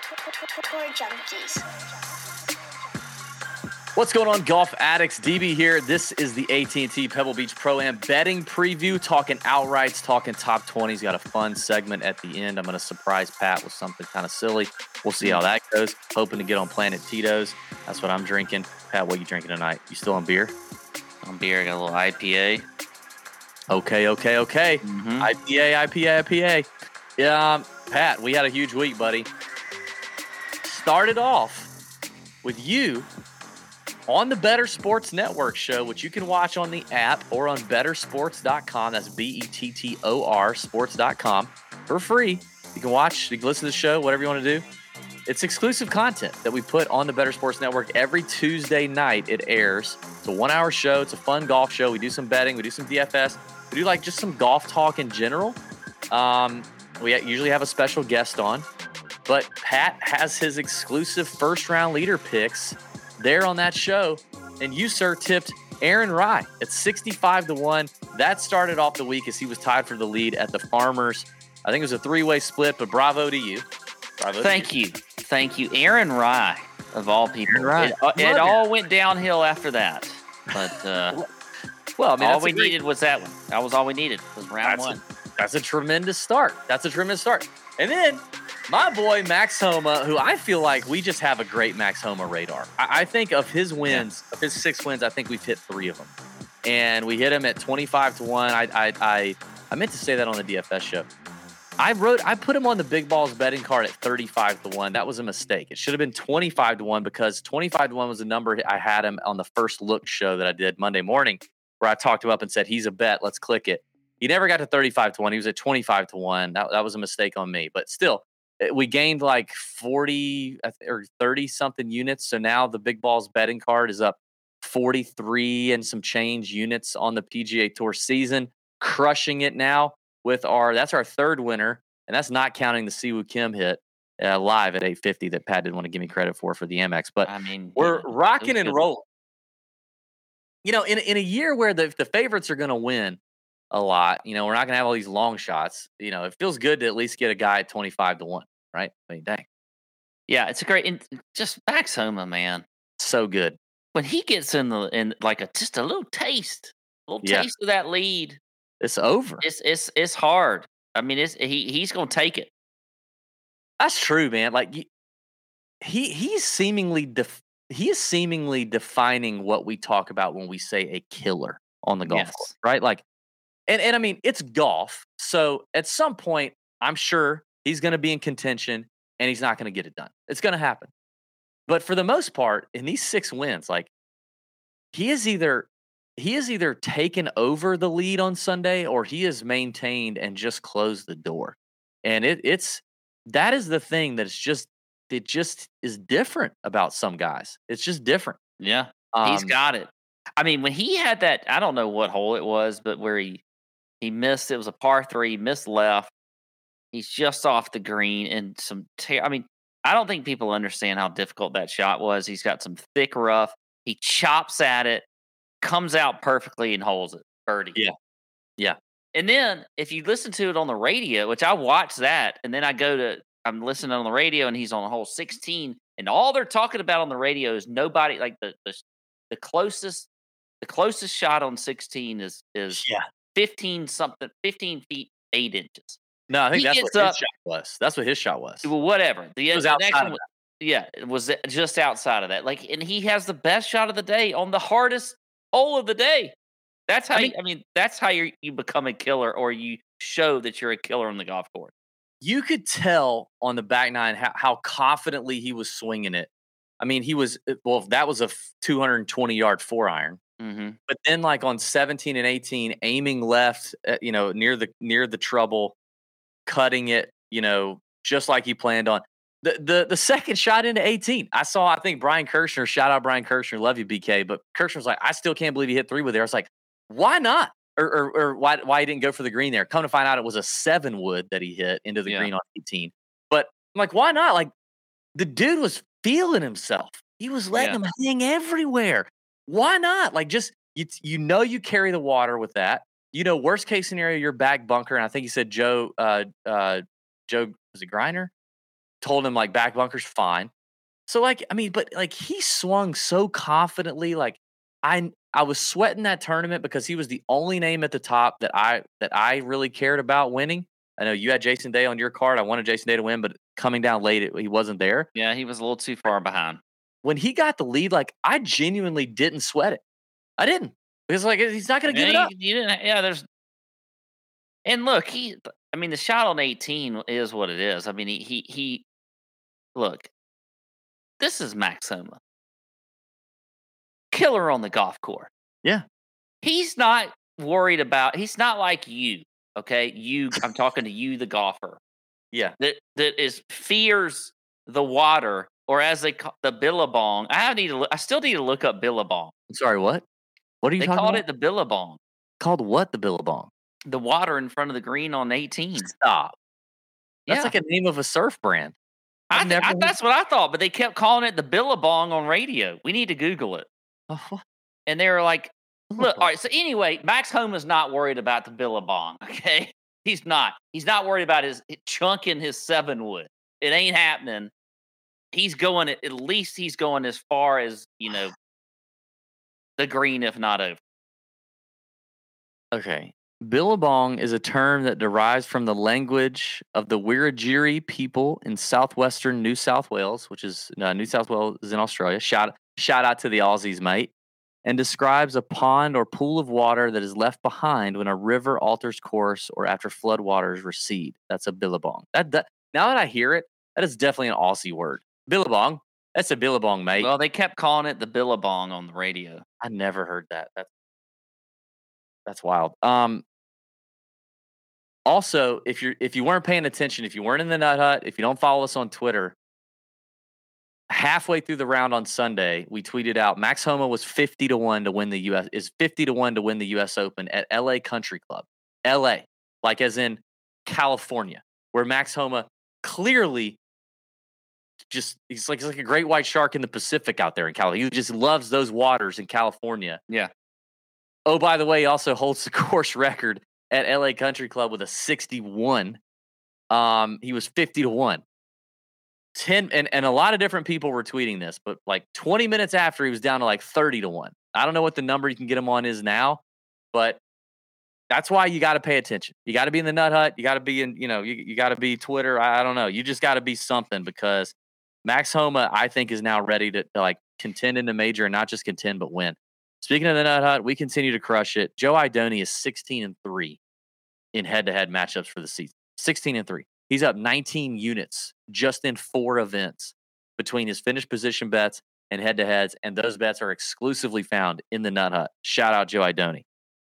Tour junkies. What's going on, golf addicts? DB here. This is the AT&T Pebble Beach Pro Am betting preview. Talking outrights, talking top 20s. Got a fun segment at the end. I'm going to surprise Pat with something kind of silly. We'll see how that goes. Hoping to get on Planet Tito's. That's what I'm drinking. Pat, what you drinking tonight? You still on beer? On beer, I got a little IPA. Okay, okay, okay. Mm-hmm. IPA, IPA, IPA. Yeah, um, Pat, we had a huge week, buddy. Started off with you on the Bettor Sports Network show, which you can watch on the app or on bettorsports.com. That's B E T T O R sports.com for free. You can watch, you can listen to the show, whatever you want to do. It's exclusive content that we put on the Bettor Sports Network every Tuesday night. It airs. It's a one hour show. It's a fun golf show. We do some betting, we do some DFS, we do like just some golf talk in general. Um, we usually have a special guest on, but Pat has his exclusive first round leader picks there on that show. And you, sir, tipped Aaron Rai at 65 to 1. That started off the week as he was tied for the lead at the Farmers. I think it was a three way split, but bravo to you. Bravo to Thank you. Thank you. Aaron Rai, of all people. Aaron Rai. It, uh, it all went downhill after that. But uh, Well, I mean, all we great- needed was that one. That was all we needed was round That's one. a, that's a tremendous start. That's a tremendous start. And then my boy Max Homa, who I feel like we just have a great Max Homa radar. I, I think of his wins, of his six wins, I think we've hit three of them, and we hit him at twenty five to one. I, I I I meant to say that on the DFS show. I wrote I put him on the big balls betting card at 35 to 1. That was a mistake. It should have been 25 to 1 because 25 to 1 was the number I had him on the first look show that I did Monday morning where I talked him up and said he's a bet, let's click it. He never got to 35 to 1. He was at 25 to 1. That, that was a mistake on me. But still, we gained like 40 or 30 something units. So now the big balls betting card is up 43 and some change units on the PGA Tour season, crushing it now with our that's our third winner, and that's not counting the Siwoo Kim hit uh, live at 850 that Pat didn't want to give me credit for for the Amex. But I mean, we're yeah, rocking and rolling. You know, in in a year where the the favorites are going to win a lot, you know, we're not going to have all these long shots. You know, it feels good to at least get a guy at 25 to 1, right? I mean, dang. Yeah, it's a great. And just Max Homa, man. So good. When he gets in the in like a just a little taste, a little Yeah. taste of that lead, It's over. it's it's it's hard. I mean, it's he he's gonna take it. That's true, man. Like you, he he's seemingly def, he is seemingly defining what we talk about when we say a killer on the golf course, right? Like, and and I mean it's golf, so at some point I'm sure he's going to be in contention and he's not going to get it done. It's going to happen, but for the most part, in these six wins, like he is either he is either taken over the lead on Sunday or he has maintained and just closed the door, and it it's that is the thing that it's just it just is different about some guys. It's just different. Yeah, he's um got it. I mean, when he had that, I don't know what hole it was, but where he he missed, it was a par three, missed left. He's just off the green and some. Ter- I mean, I don't think people understand how difficult that shot was. He's got some thick rough. He chops at it, comes out perfectly and holds it birdie. Yeah. Yeah. And then if you listen to it on the radio, which I watch that, and then I go to I'm listening on the radio and he's on a hole 16, and all they're talking about on the radio is nobody like the the, the closest the closest shot on 16 is is Yeah. 15 something 15 feet eight inches. No, I think He that's what his up- shot was. That's what his shot was. Well, whatever. The, It was the next outside yeah, it was just outside of that. Like, and he has the best shot of the day on the hardest hole of the day. That's how I I mean- mean, I mean that's how you you become a killer or you show that you're a killer on the golf course. you could tell on the back nine how, how confidently he was swinging it. I mean, he was uh, well. That was a 220 yard four iron, Mm-hmm. but then like on 17 and 18, aiming left, uh, you know, near the near the trouble, cutting it, you know, just like he planned on. The, the the second shot into 18, I saw. I think Brian Kirshner. Shout out Brian Kirshner. Love you, BK. But Kirshner was like, I still can't believe he hit three with there. I was like, why not? Or, or, or why why he didn't go for the green there? Come to find out, it was a seven wood that he hit into the Yeah. green on 18. But I'm like, why not? Like the dude was feeling himself. He was letting Yeah. him hang everywhere. Why not? Like just you you know you carry the water with that. You know, worst case scenario, you're back bunker. And I think he said Joe uh uh Joe was a grinder, told him like back bunkers fine. So like I mean, but like he swung so confidently. Like I I was sweating that tournament because he was the only name at the top that I that I really cared about winning. I know you had Jason Day on your card. I wanted Jason Day to win, but coming down late, it, he wasn't there. Yeah, he was a little too far behind. When he got the lead, like I genuinely didn't sweat it. I didn't because like he's not going to give it Yeah, up. you, you didn't. Yeah, there's. And look, he. I mean, the shot on 18 is what it is. I mean, he he he. Look, this is Max Homa. Killer on the golf course. Yeah. He's not worried about. He's not like you. Okay, you. I'm talking to you, the golfer. Yeah. That that is fears the water, or as they call the billabong. I have need to. Look, I still need to look up billabong. I'm sorry, what? What are you They talking called about? it the billabong. Called what? The Billabong. The water in front of the green on 18. Stop. That's Yeah. like a name of a surf brand. I I've I- never that's what I thought, but they kept calling it the Billabong on radio. We need to Google it. Oh, what? And they were like, look, all right. So anyway, Max Homa's not worried about the Billabong. Okay. He's not. He's not worried about his chunking his seven wood. It ain't happening. He's going at least he's going as far as, you know, the green, if not over. Okay. Billabong is a term that derives from the language of the Wiradjuri people in southwestern New South Wales, which is uh, New South Wales is in Australia. Shout shout out to the Aussies, mate. And describes a pond or pool of water that is left behind when a river alters course or after flood waters recede. That's a billabong. That, that now that I hear it, that is definitely an Aussie word. Billabong. That's a billabong, mate. Well, they kept calling it the Billabong on the radio. I never heard that. That's that's wild. Um also, if you're if you weren't paying attention, if you weren't in the Nut Hut, if you don't follow us on Twitter, halfway through the round on Sunday, we tweeted out Max Homa was 50 to 1 to win the US is 50 to 1 to win the US Open at LA Country Club. LA, like as in California, where Max Homa clearly just he's like he's like a great white shark in the Pacific out there in California. He just loves those waters in California. Yeah. Oh, by the way, he also holds the course record at LA Country Club with a 61. Um, he was 50 to 1. 10 and, and a lot of different people were tweeting this, but like 20 minutes after he was down to like 30 to 1. I don't know what the number you can get him on is now, but that's why you got to pay attention. You got to be in the nut hut. You got to be in, you know, you, you got to be Twitter. I, I don't know. You just got to be something because Max Homa, I think, is now ready to, to like contend in the major and not just contend, but win. Speaking of the nut hut, we continue to crush it. Joe Idoni is 16 and 3 in head to head matchups for the season. 16 and 3. He's up 19 units just in four events between his finished position bets and head to heads. And those bets are exclusively found in the Nut Hut. Shout out Joe Idoni.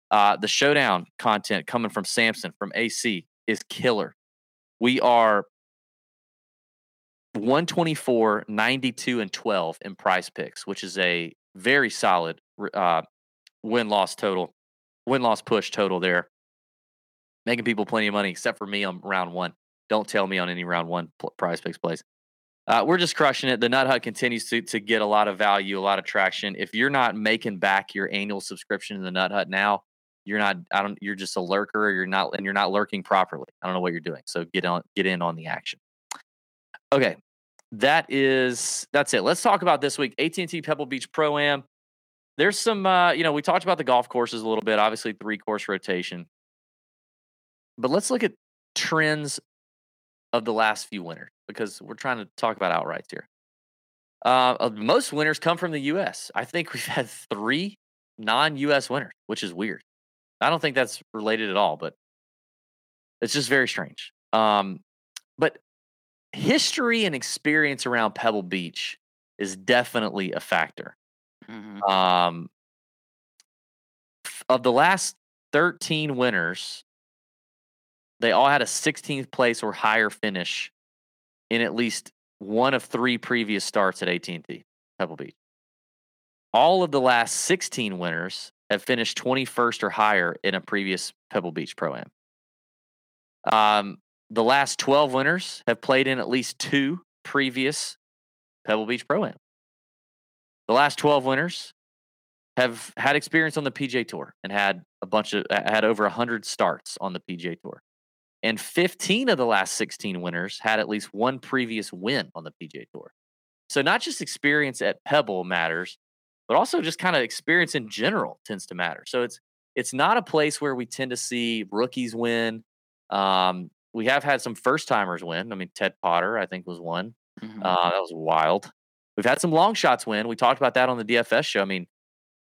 Uh, the showdown content coming from Samson from AC is killer. We are 124, 92, and 12 in prize picks, which is a very solid uh, win loss total, win loss push total there. Making people plenty of money, except for me on round one. Don't tell me on any round one pl- prize picks plays. Uh, we're just crushing it. The Nut Hut continues to, to get a lot of value, a lot of traction. If you're not making back your annual subscription to the Nut Hut now, you're not. I don't. You're just a lurker. You're not, and you're not lurking properly. I don't know what you're doing. So get on, get in on the action. Okay, that is that's it. Let's talk about this week. AT&T Pebble Beach Pro Am. There's some. Uh, you know, we talked about the golf courses a little bit. Obviously, three course rotation. But let's look at trends of the last few winners because we're trying to talk about outrights here. Uh, most winners come from the U.S. I think we've had three non-U.S. winners, which is weird. I don't think that's related at all, but it's just very strange. Um, but history and experience around Pebble Beach is definitely a factor. Mhm. Um, of the last 13 winners, they all had a 16th place or higher finish in at least one of three previous starts at AT&T Pebble Beach. All of the last 16 winners have finished 21st or higher in a previous Pebble Beach Pro Am. Um, the last 12 winners have played in at least two previous Pebble Beach Pro Am. The last 12 winners have had experience on the PJ Tour and had a bunch of had over 100 starts on the PJ Tour. and 15 of the last 16 winners had at least one previous win on the PGA Tour. So not just experience at Pebble matters, but also just kind of experience in general tends to matter. So it's it's not a place where we tend to see rookies win. Um, we have had some first timers win. I mean, Ted Potter, I think, was one. Mhm. Uh, that was wild. We've had some long shots win. We talked about that on the DFS show. I mean,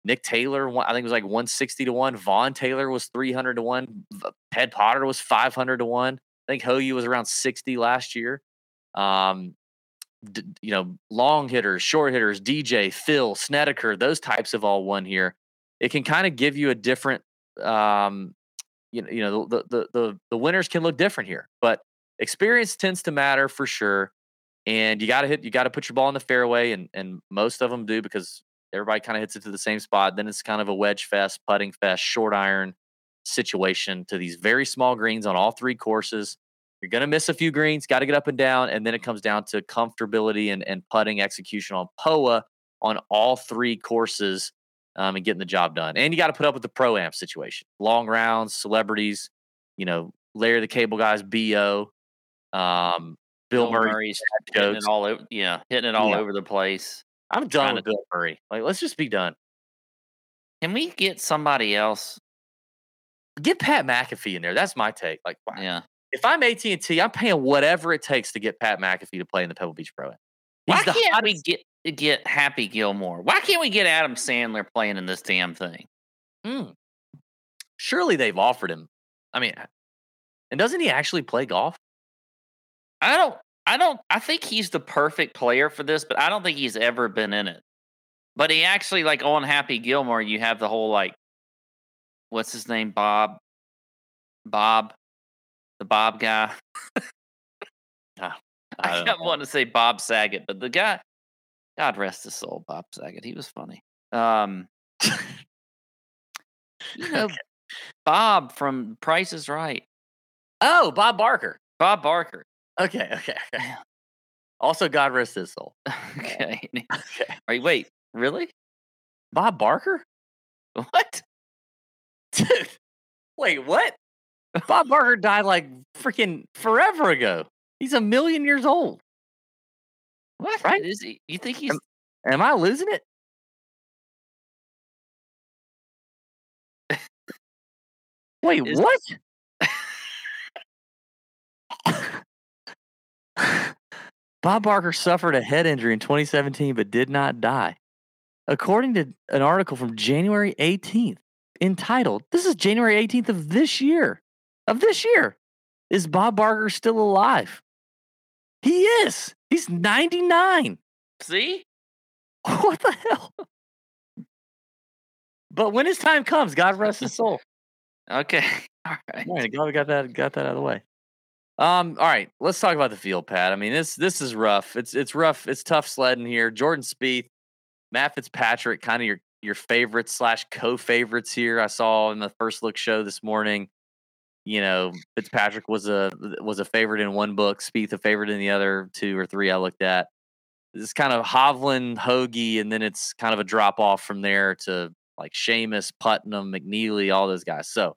Nick Taylor, I think it was like 160 to 1. Vaughn Taylor was 300 to 1. Ted Potter was 500 to 1. I think Hoyu was around 60 last year. Um, d- you know, long hitters, short hitters, DJ, Phil, Snedeker, those types have all won here. It can kind of give you a different, um, you know, you know, the, the the the winners can look different here, but experience tends to matter for sure. And you got to hit, you got to put your ball in the fairway, and and most of them do because everybody kind of hits it to the same spot. Then it's kind of a wedge fest, putting fest, short iron situation to these very small greens on all three courses. You're going to miss a few greens, got to get up and down. And then it comes down to comfortability and, and putting execution on POA on all three courses um, and getting the job done. And you got to put up with the pro am situation long rounds, celebrities, you know, Larry the Cable Guys, BO, um, Bill, Murray. Murray's hitting it all over. Yeah, hitting it all Yeah. over the place. I'm done with Bill Murray. Like, let's just be done. Can we get somebody else? Get Pat McAfee in there. That's my take. Like, wow. Yeah. if I'm AT and T, I'm paying whatever it takes to get Pat McAfee to play in the Pebble Beach Pro. Am. Why can't we get get Happy Gilmore? Why can't we get Adam Sandler playing in this damn thing? Mm. Surely they've offered him. I mean, and doesn't he actually play golf? I don't. I don't. I think he's the perfect player for this, but I don't think he's ever been in it. But he actually like on Happy Gilmore, you have the whole like, what's his name, Bob, Bob, the Bob guy. I, don't kept wanting to say Bob Saget, but the guy, God rest his soul, Bob Saget. He was funny. Um, you know, Bob from Price is Right. Oh, Bob Barker. Bob Barker. Okay, okay, okay. Also, God rest his soul. okay. Okay. Wait, wait, really? Bob Barker? What? Dude, wait, what? Bob Barker died like freaking forever ago. He's a million years old. What? Right? Is he? You think he's? Am I losing it? Wait, Is- what? Bob Barker suffered a head injury in 2017 but did not die. According to an article from January 18th entitled, This is January 18th of this year. Of this year. Is Bob Barker still alive? He is. He's 99. See? What the hell? But when his time comes, God rest his soul. Okay. All right. All right, glad we got that got that out of the way. Um, all right, let's talk about the field, Pat. I mean, this this is rough. It's it's rough. It's tough sledding here. Jordan Spieth, Matt Fitzpatrick, kind of your your favorites slash co-favorites here. I saw in the first look show this morning. You know, Fitzpatrick was a was a favorite in one book, Spieth a favorite in the other two or three I looked at. It's kind of Hovland, Hoagie, and then it's kind of a drop off from there to like Seamus, Putnam, McNealy, all those guys. So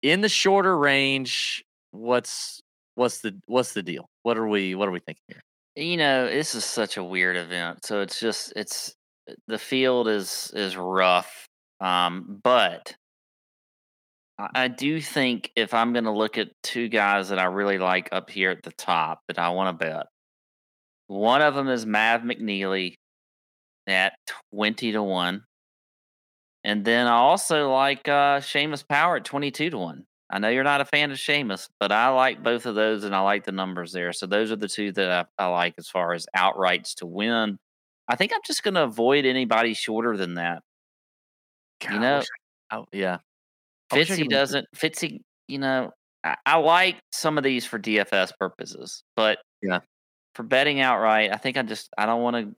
in the shorter range, what's what's the what's the deal? What are we what are we thinking here? You know, this is such a weird event. So it's just it's the field is is rough. Um, but I, do think if I'm going to look at two guys that I really like up here at the top that I want to bet, one of them is Mav McNealy at twenty to one, and then I also like uh, Seamus Power at twenty two to one. I know you're not a fan of Seamus, but I like both of those and I like the numbers there. So those are the two that I, I like as far as outrights to win. I think I'm just going to avoid anybody shorter than that. God, You know, oh yeah, I wish I Fitzy doesn't. Fitzy, you know, I, I like some of these for DFS purposes, but Yeah. for betting outright, I think I just I don't want to.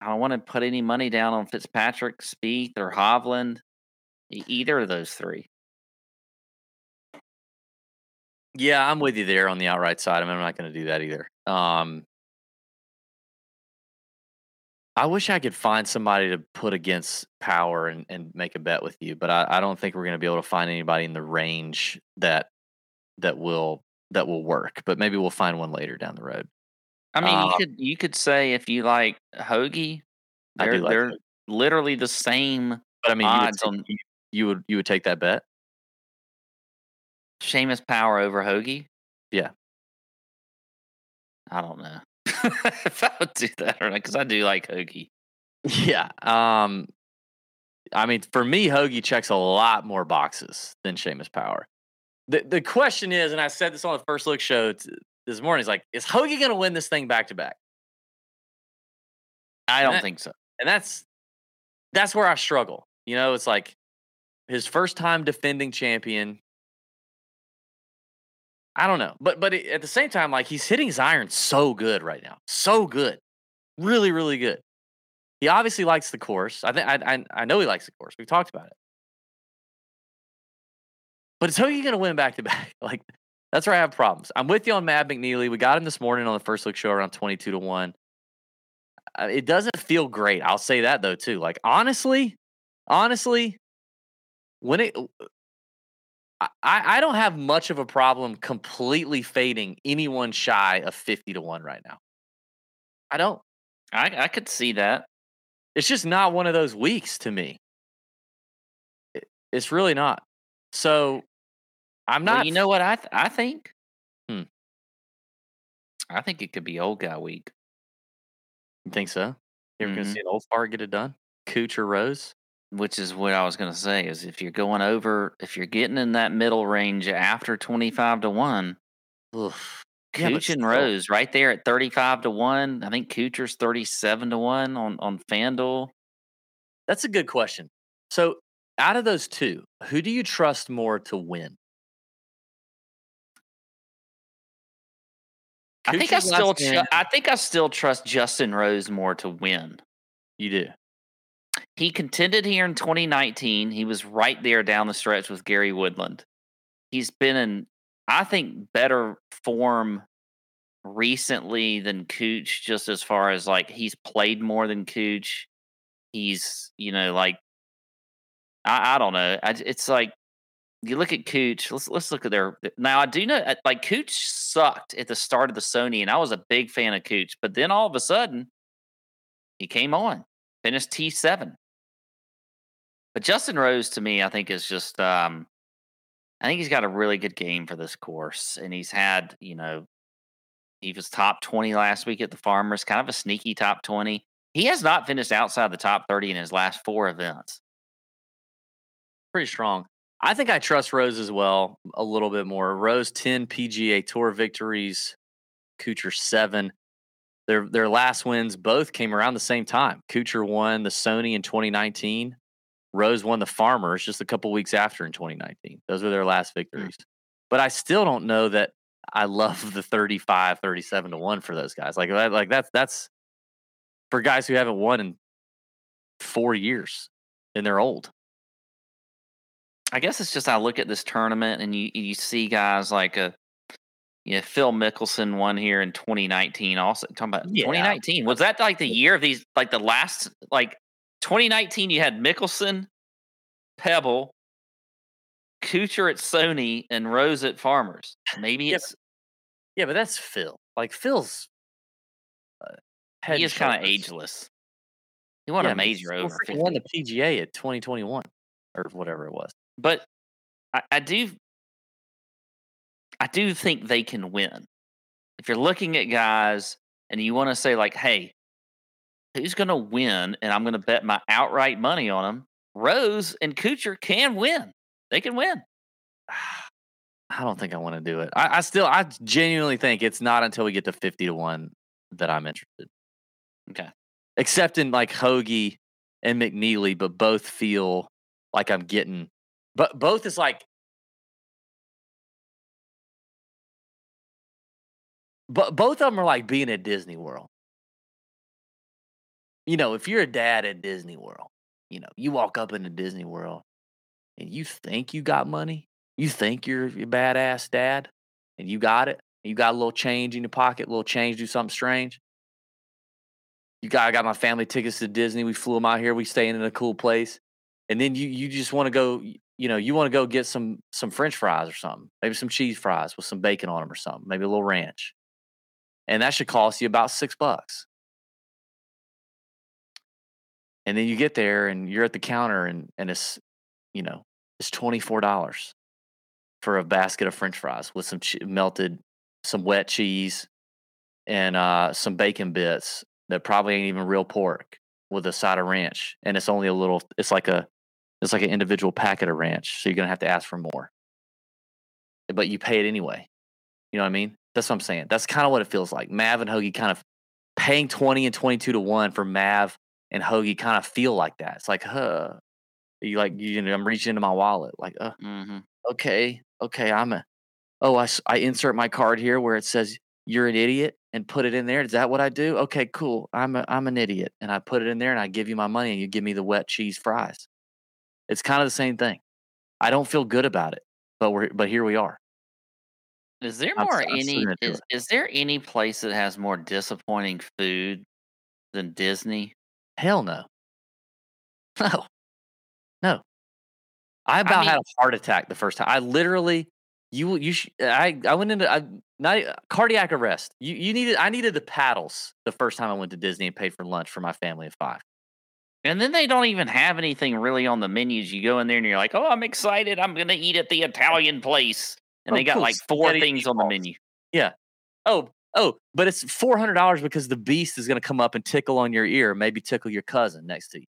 I don't want to put any money down on Fitzpatrick, Spieth, or Hovland. Either of those three. Yeah, I'm with you there on the outright side. I mean, I'm not going to do that either. Um, I wish I could find somebody to put against Power and, and make a bet with you, but I, I don't think we're going to be able to find anybody in the range that that will that will work. But maybe we'll find one later down the road. I mean, Uh, you could you could say if you like hoagie, they're like they're Hoagie. literally the same But I mean, you would, odds on you, you would you would take that bet? Seamus Power over hoagie. Yeah. I don't know if I would do that or not because I do like hoagie. Yeah. Um, I mean, for me, Hoagie checks a lot more boxes than Seamus Power. The the question is, and I said this on the first look show t- this morning, is like, is Hoagie going to win this thing back to back? I don't that- think so. And that's that's where I struggle. You know, it's like his first time defending champion. I don't know, but but at the same time, like he's hitting his iron so good right now, so good, really, really good. He obviously likes the course. I think I, I know he likes the course. We've talked about it. But is Hoagie going to win back to back? Like that's where I have problems. I'm with you on Mav McNealy. We got him this morning on the first look show around 22 to one. Uh, It doesn't feel great. I'll say that though too. Like honestly, honestly, when it, I I don't have much of a problem completely fading anyone shy of 50 to one right now. I don't. I I could see that. It's just not one of those weeks to me. It- It's really not. So I'm Well, not. you know what I th- I think. Hmm. I think it could be old guy week. You think so? You ever gonna Mhm. see an old fart get it done? Cooch or Rose? Which is what I was going to say is if you're going over, if you're getting in that middle range after 25 to 1, Oof. Yeah, Cooch and. Rose right there at 35 to 1. I think Coocher's 37 to 1 on, on FanDuel. That's a good question. So, out of those two, who do you trust more to win? I think I still win- I think I still trust Justin Rose more to win. you do. He contended here in 2019. He was right there down the stretch with Gary Woodland. He's been in, I think, better form recently than Cooch, just as far as like he's played more than Cooch. He's, you know, like I, I don't know. I, it's like you look at Cooch. Let's let's look at their now. I do know uh, like Cooch sucked at the start of the Sony, and I was a big fan of Cooch. But then all of a sudden, he came on, finished T seven. But Justin Rose to me, I think is just um, I think he's got a really good game for this course, and he's had you know he was top twenty last week at the Farmers, kind of a sneaky top twenty. He has not finished outside the top thirty in his last four events. Pretty strong. I think I trust Rose as well a little bit more. Rose 10 PGA Tour victories, Kuchar 7. Their their last wins both came around the same time. Kuchar won the Sony in 2019. Rose won the Farmers just a couple weeks after in 2019. Those were their last hmm. victories. But I still don't know that I love the 35, 37 to 1 for those guys. Like like that's that's for guys who haven't won in 4 years and they're old. I guess it's just I look at this tournament and you you see guys like a yeah Phil Mickelson won here in 2019. Also talking about Yeah. 2019 was that like the year of these like the last like 2019 you had Mickelson, Pebble, Kuchar at Sony, and Rose at Farmers. Maybe Yeah, it's Yeah, but that's Phil. Like Phil's uh, he is kind of ageless. He won Yeah, a major over 50. won the PGA at 2021 or whatever it was. but I, I do I do think they can win. If you're looking at guys and you want to say like, hey, who's going to win? And I'm going to bet my outright money on them. Rose and Kuchar can win. They can win. Ah, I don't think I want to do it. I, I still, I genuinely think it's not until we get to 50 to 1 that I'm interested. Okay. Except in like Hoagie and McNealy, but both feel like I'm getting, but both is like, but both of them are like being at Disney World. You know, if you're a dad at Disney World, you know, you walk up into Disney World and you think you got money, you think you're a badass dad, and you got it. You got a little change in your pocket, a little change, do something strange. You got, I got my family tickets to Disney. We flew them out here. We staying in a cool place, and then you you just want to go. You know, you want to go get some some French fries or something, maybe some cheese fries with some bacon on them or something, maybe a little ranch, and that should cost you about six bucks. And then you get there and you're at the counter and and it's, you know, it's twenty four dollars for a basket of French fries with some che- melted, some wet cheese, and uh, some bacon bits that probably ain't even real pork with a side of ranch, and it's only a little. It's like a, it's like an individual packet of ranch, so you're gonna have to ask for more. But you pay it anyway. You know what I mean? That's what I'm saying. That's kind of what it feels like. Mav and Hoagie kind of paying twenty and twenty two to one for Mav and Hoagie kind of feel like that. It's like, huh. You like you know, I'm reaching into my wallet, like, uh, hmm okay, okay, I'm a, oh, I, I insert my card here where it says you're an idiot and put it in there. Is that what I do? Okay, cool. I'm a, I'm an idiot, and I put it in there and I give you my money and you give me the wet cheese fries. It's kind of the same thing. I don't feel good about it, but we're but here we are. Is there more I'm any is, is there any place that has more disappointing food than Disney? Hell no, no, no. I about had mean- a heart attack the first time. I literally, you you sh- I I went into I not e- uh, cardiac arrest. You you needed I needed the paddles the first time I went to Disney and paid for lunch for my family of five. And then they don't even have anything really on the menus. You go in there and you're like, "Oh, I'm excited! I'm gonna eat at the Italian place," and Oh, they got cool, like four spaghetti things on the menu. Yeah. Oh, oh, but it's four hundred dollars because the beast is going to come up and tickle on your ear, maybe tickle your cousin next to you.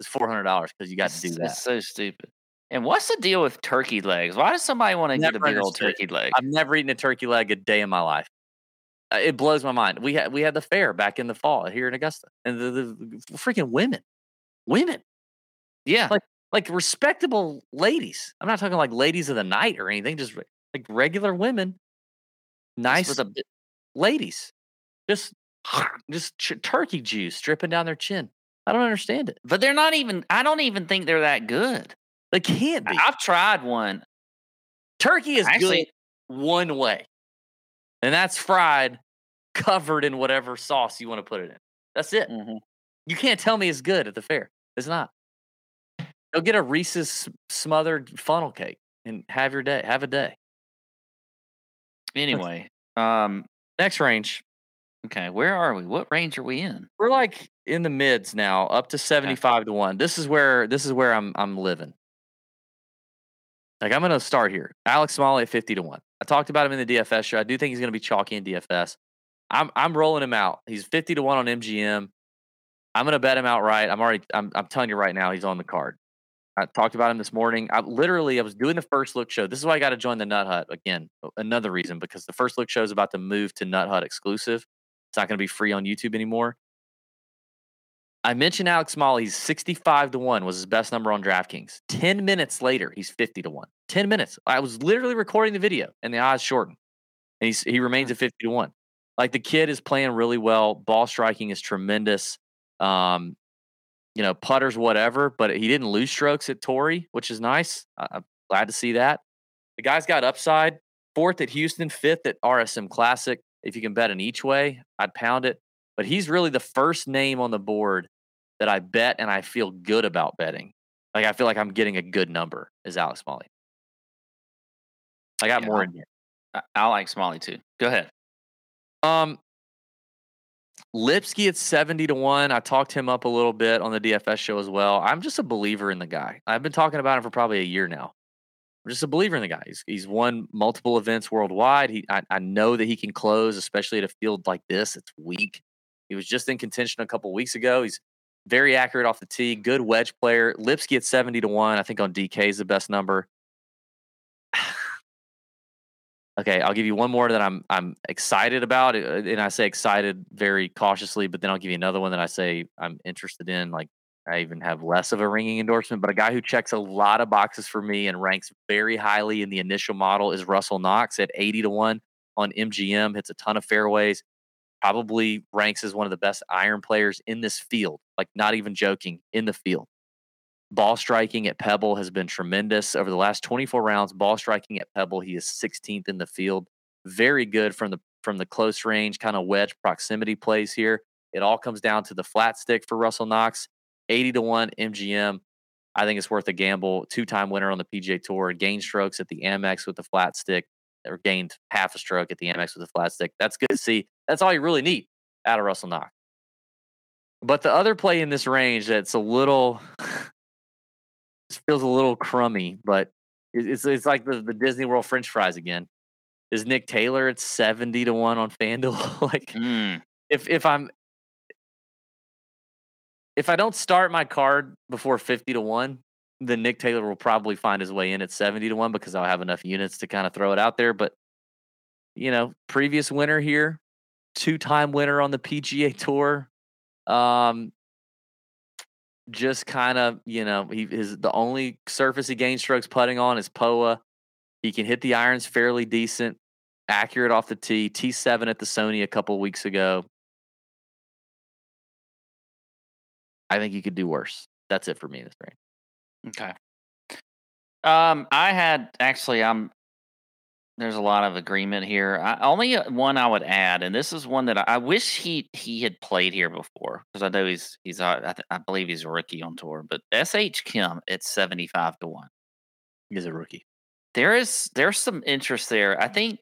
It's four hundred dollars because you got to do that. It's so stupid. And what's the deal with turkey legs? Why does somebody want to get a big old turkey leg? I've never eaten a turkey leg a day in my life. Uh, It blows my mind. We had we had the fair back in the fall here in Augusta, and the, the freaking women, women, yeah, like like respectable ladies. I'm not talking like ladies of the night or anything. Just like regular women, nice with a ladies, just just ch- turkey juice dripping down their chin. I don't understand it. but they're not even. I don't even think they're that good. They can't be. I've tried one. Turkey is Actually- good one way, and that's fried, covered in whatever sauce you want to put it in. That's it. Mhm. You can't tell me it's good at the fair. It's not. Go get a Reese's smothered funnel cake and have your day. Have a day. Anyway, um, Next range, okay, where are we? What range are we in? we're like in the mids now, up to seventy-five to one. This is where this is where I'm I'm living. Like I'm gonna start here. Alex Smalley at fifty to one. I talked about him in the DFS show. I do think he's gonna be chalky in DFS. I'm I'm rolling him out. He's fifty to one on MGM. I'm gonna bet him outright. I'm already I'm I'm telling you right now, he's on the card. I talked about him this morning. I literally I was doing the first look show. This is why I got to join the Nut Hut again. Another reason because the first look show is about to move to Nut Hut exclusive. It's not going to be free on YouTube anymore. I mentioned Alex Smalley. He's 65 to 1 was his best number on DraftKings. 10 minutes later, he's 50 to 1. 10 minutes. I was literally recording the video and the odds shortened. And he's, he remains at 50 to 1. Like the kid is playing really well. Ball striking is tremendous. Um, you know, putters, whatever, but he didn't lose strokes at Torrey, which is nice. I'm glad to see that. The guy's got upside. Fourth at Houston, fifth at RSM Classic. If you can bet in each way, I'd pound it. But he's really the first name on the board that I bet and I feel good about betting. Like I feel like I'm getting a good number is Alex Smalley. I got Yeah, more in here. I, I like Smalley too. Go ahead. Um, Lipsky at 70 to 1. I talked him up a little bit on the DFS show as well. I'm just a believer in the guy. I've been talking about him for probably a year now. I'm just a believer in the guy. He's, he's won multiple events worldwide. He, I, I know that he can close, especially at a field like this. It's weak. He was just in contention a couple weeks ago. He's very accurate off the tee, good wedge player. Lipsky at 70 to 1. I think on DK is the best number. Okay, I'll give you one more that I'm I'm excited about, uh, and I say excited very cautiously, but then I'll give you another one that I say I'm interested in. Like I even have less of a ringing endorsement, but a guy who checks a lot of boxes for me and ranks very highly in the initial model is Russell Knox at 80 to one on MGM. Hits a ton of fairways. Probably ranks as one of the best iron players in this field. Like not even joking, in the field. Ball striking at Pebble has been tremendous over the last 24 rounds. Ball striking at Pebble, he is 16th in the field. Very good from the from the close range kind of wedge proximity plays here. It all comes down to the flat stick for Russell Knox. 80 to 1 MGM. I think it's worth a gamble. Two time winner on the PGA Tour, gained strokes at the Amex with the flat stick, or gained half a stroke at the Amex with the flat stick. That's good to see. That's all you really need out of Russell Knox. But the other play in this range that's a little feels a little crummy, but it's it's like the, the Disney World French fries again. Is Nick Taylor at seventy to one on FanDuel? like Mm. if if I'm if I don't start my card before fifty to one, then Nick Taylor will probably find his way in at seventy to one because I'll have enough units to kind of throw it out there. But you know, previous winner here, two time winner on the PGA Tour. Um, just kind of you know he is the only surface he gains strokes putting on is Poa. He can hit the irons fairly decent, accurate off the tee. T seven at the Sony a couple weeks ago. I think you could do worse. That's it for me this range. Okay. Um, I had actually, I'm. There's a lot of agreement here. I, only uh, one I would add, and this is one that I, I wish he he had played here before because I know he's he's uh, I, th- I believe he's a rookie on tour, but Sh Kim at seventy five to one. He's a rookie. There is there's some interest there. I think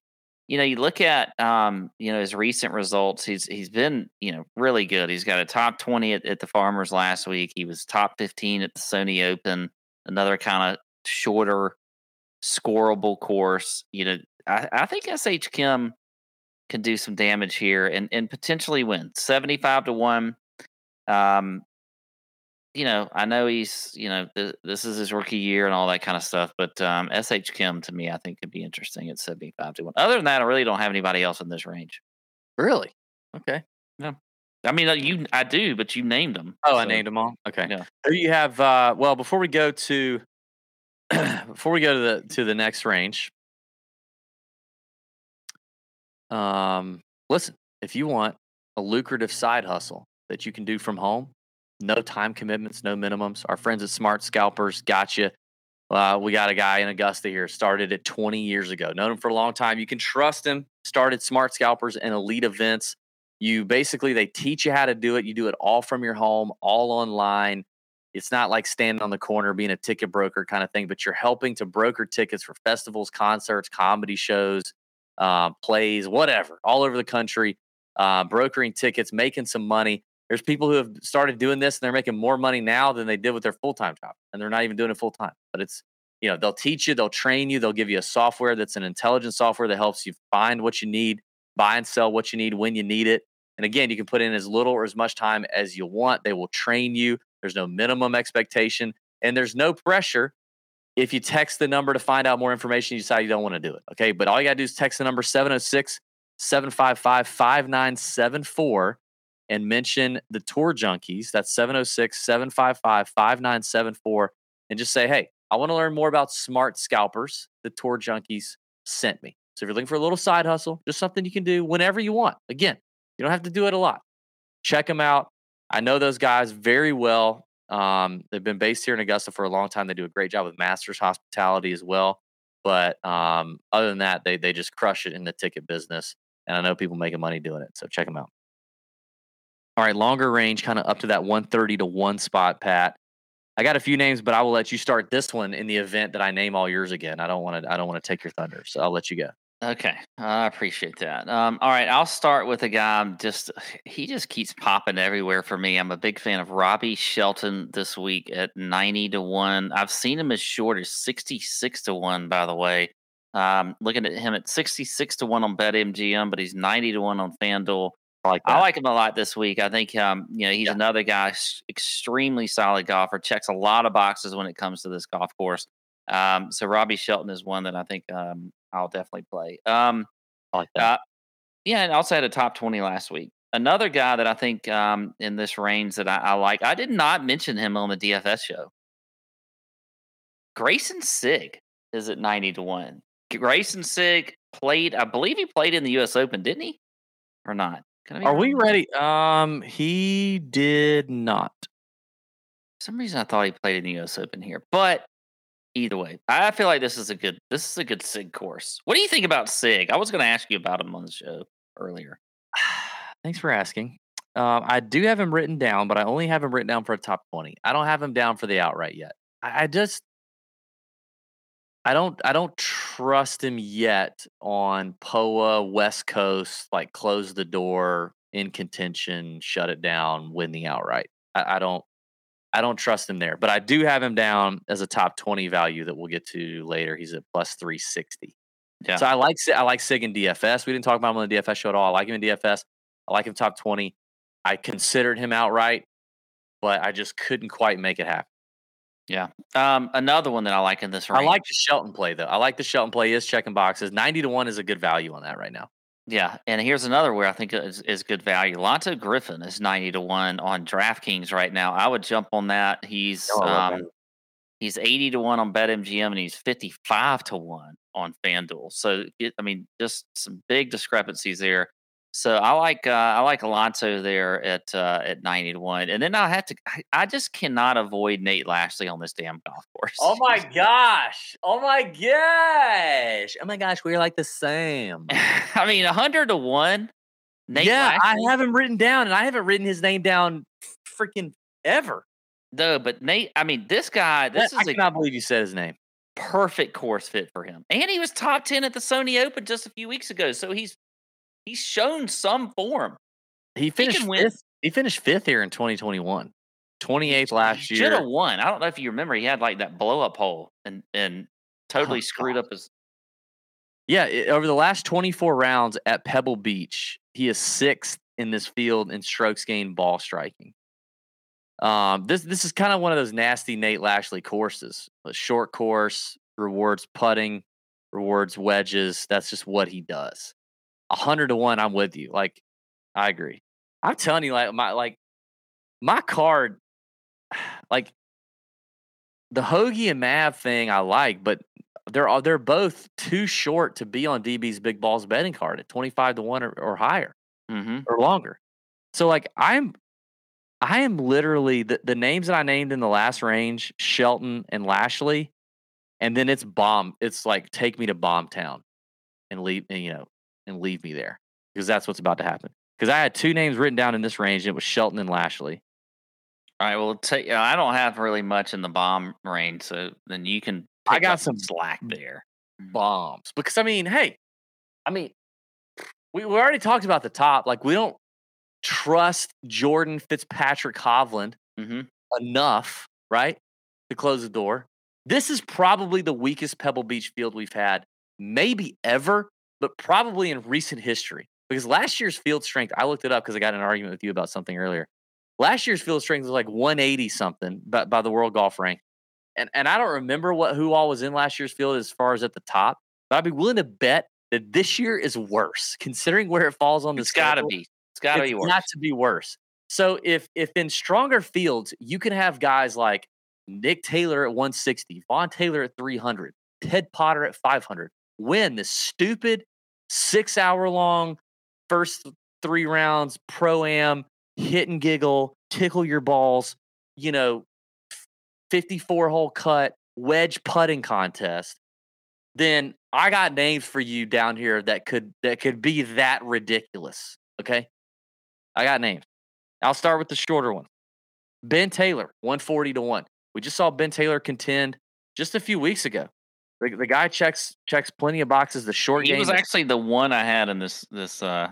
you know you look at um you know his recent results. He's he's been you know really good. He's got a top twenty at, at the Farmers last week. He was top fifteen at the Sony Open. Another kind of shorter scoreable course. You know, I, I think SH Kim can do some damage here and and potentially win seventy five to one. Um, you know, I know he's you know th- this is his rookie year and all that kind of stuff, but um, SH Kim to me I think could be interesting at seventy five to one. Other than that, I really don't have anybody else in this range. Really? Okay. I mean, uh, you I do, but you named them. Oh, I named them all. Okay. yeah. You have? Uh, well, before we go to before we go to the to the next range, um, listen. If you want a lucrative side hustle that you can do from home, no time commitments, no minimums. Our friends at Smart Scalpers got you. Uh, we got a guy in Augusta here. Started it 20 years ago. Known him for a long time. You can trust him. Started Smart Scalpers and elite events. You basically they teach you how to do it. You do it all from your home, all online. It's not like standing on the corner being a ticket broker kind of thing, but you're helping to broker tickets for festivals, concerts, comedy shows, uh, plays, whatever, all over the country. Uh, brokering tickets, making some money. There's people who have started doing this and they're making more money now than they did with their full time job, and they're not even doing it full time. But it's you know they'll teach you, they'll train you, they'll give you a software that's an intelligent software that helps you find what you need, buy and sell what you need when you need it. And again, you can put in as little or as much time as you want. They will train you. There's no minimum expectation and there's no pressure. If you text the number to find out more information, you decide you don't want to do it. Okay. But all you got to do is text the number 706 755 5974 and mention the tour junkies. That's 706 755 5974. And just say, hey, I want to learn more about smart scalpers. The tour junkies sent me. So if you're looking for a little side hustle, just something you can do whenever you want. Again, you don't have to do it a lot. Check them out. I know those guys very well. Um, they've been based here in Augusta for a long time. They do a great job with Masters hospitality as well. But um, other than that, they they just crush it in the ticket business. And I know people making money doing it. So check them out. All right, longer range, kind of up to that 130 to one spot, Pat. I got a few names, but I will let you start this one in the event that I name all yours again. I don't want to. I don't want to take your thunder, so I'll let you go. Okay, I appreciate that. Um, all right, I'll start with a guy. I'm just he just keeps popping everywhere for me. I'm a big fan of Robbie Shelton this week at ninety to one. I've seen him as short as sixty six to one. By the way, um, looking at him at sixty six to one on BetMGM, but he's ninety to one on FanDuel. I like. I like him a lot this week. I think um, you know he's Yeah. another guy, extremely solid golfer. Checks a lot of boxes when it comes to this golf course. Um, so Robbie Shelton is one that I think um, I'll definitely play. Um, I like that. uh, yeah, and also had a top twenty last week. Another guy that I think um, in this range that I, I like. I did not mention him on the DFS show. Greyson Sigg is at ninety to one. Greyson Sigg played. I believe he played in the U.S. Open, didn't he? Or not? Are we ready? Um, he did not. For some reason I thought he played in the US Open here. But either way, I feel like this is a good this is a good Sigg course. What do you think about Sigg? I was gonna ask you about him on the show earlier. Thanks for asking. Um, I do have him written down, but I only have him written down for a top twenty. I don't have him down for the outright yet. I, I just I don't I don't trust him yet on Poa West Coast, like close the door in contention, shut it down, win the outright. I, I don't I don't trust him there, but I do have him down as a top twenty value that we'll get to later. He's at plus three sixty. Yeah. So I like I like Sigg in DFS. We didn't talk about him on the DFS show at all. I like him in DFS. I like him top twenty. I considered him outright, but I just couldn't quite make it happen. Yeah. Um, another one that I like in this I like the Shelton play though. I like the Shelton play. He is checking boxes. Ninety to one is a good value on that right now. Yeah, and here's another where I think is, is good value. Lanto Griffin is ninety to one on DraftKings right now. I would jump on that. He's Oh, um, he's eighty to one on BetMGM, and he's fifty five to one on FanDuel. So it, I mean, just some big discrepancies there. So I like uh, I like Lanto there at uh, at ninety to one, and then I have to. I, I just cannot avoid Nate Lashley on this damn golf course. Oh my gosh! Oh my gosh! Oh my gosh! We're like the same. I mean, hundred to one. Nate yeah, Lashley? I have him written down, and I haven't written his name down freaking ever. No, but Nate, I mean, this guy, this I is a cannot believe you said his name. perfect course fit for him. And he was top 10 at the Sony Open just a few weeks ago. So he's he's shown some form. He finished win. fifth. He finished fifth here in 2021. 28th last year. He Should have won. I don't know if you remember, he had like that blow up hole and and totally Oh, screwed God. up his Yeah, i- over the last 24 rounds at Pebble Beach, he is sixth in this field in strokes gained ball striking. Um, this this is kind of one of those nasty Nate Lashley courses. A short course rewards putting, rewards wedges. That's just what he does. A hundred to one, I'm with you. Like, I agree. I'm telling you, like my like my card, like the Hoagie and Mav thing, I like, but they're they're both too short to be on DB's big balls betting card at 25 to 1 or, or higher mm-hmm. or longer. So like I'm I am literally the, the names that I named in the last range, Shelton and Lashley, and then it's bomb. It's like take me to bomb town and leave and you know and leave me there. Because that's what's about to happen. Because I had two names written down in this range, and it was Shelton and Lashley. All right. Well, take, I don't have really much in the bomb range, so then you can. I got some slack there. bombs. Because I mean, hey, I mean, we, we already talked about the top. Like we don't trust Jordan Fitzpatrick Hovland Mm-hmm. enough, right, to close the door. This is probably the weakest Pebble Beach field we've had, maybe ever, but probably in recent history. Because last year's field strength, I looked it up because I got in an argument with you about something earlier. Last year's field strength was like 180 something by, by the World Golf Rank, and and I don't remember what who all was in last year's field as far as at the top, but I'd be willing to bet that this year is worse, considering where it falls on the It's got to be. It's got to be worse. got to be worse. So if if in stronger fields you can have guys like Nick Taylor at 160, Vaughn Taylor at 300, Ted Potter at 500, win this stupid six hour long first three rounds pro am hit and giggle, tickle your balls, you know, 54 hole cut wedge putting contest, then I got names for you down here that could that could be that ridiculous. Okay. I got names. I'll start with the shorter one. Ben Taylor, 140 to 1. We just saw Ben Taylor contend just a few weeks ago. The, the guy checks checks plenty of boxes. The short he game was is- actually the one I had in this this uh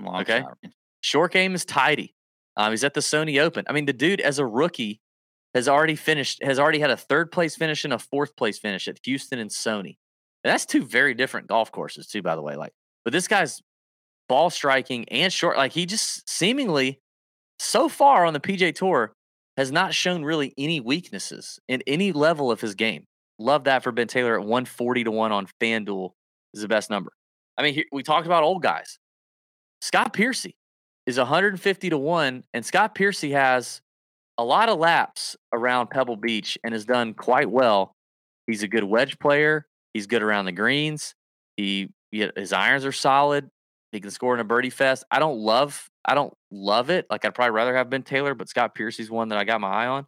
long Okay. shot. Short game is tidy. Um, he's at the Sony Open. I mean, the dude as a rookie has already finished, has already had a third place finish and a fourth place finish at Houston and Sony. And that's two very different golf courses, too, by the way. Like, but this guy's ball striking and short, like he just seemingly so far on the PGA Tour has not shown really any weaknesses in any level of his game. Love that for Ben Taylor at 140 to 1 on FanDuel is the best number. I mean, we talked about old guys. Scott Piercy is 150 to 1 and Scott Piercy has a lot of laps around Pebble Beach and has done quite well. He's a good wedge player. He's good around the greens. He his irons are solid. He can score in a birdie fest. I don't love I don't love it. Like I'd probably rather have Ben Taylor, but Scott Piercy's one that I got my eye on.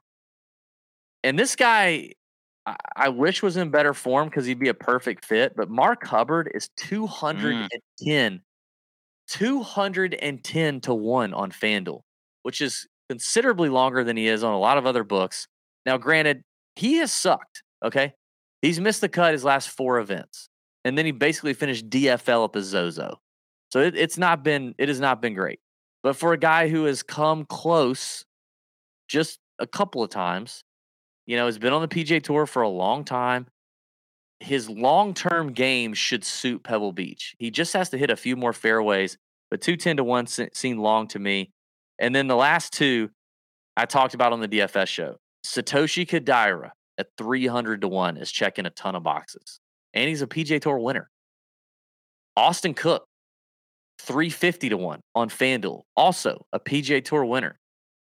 And this guy I, I wish was in better form because he'd be a perfect fit. But Mark Hubbard is mm. 210 210 to 1 on FanDuel, which is considerably longer than he is on a lot of other books. Now, granted, he has sucked. Okay, he's missed the cut his last four events, and then he basically finished DFL at the Zozo. So it, it's not been it has not been great. But for a guy who has come close just a couple of times, you know, has been on the PGA Tour for a long time. His long term game should suit Pebble Beach. He just has to hit a few more fairways, but 210 to 1 se- seemed long to me. And then the last two I talked about on the DFS show Satoshi Kodaira at 300 to 1 is checking a ton of boxes. And he's a PGA Tour winner. Austin Cook, 350 to 1 on FanDuel, also a PGA Tour winner.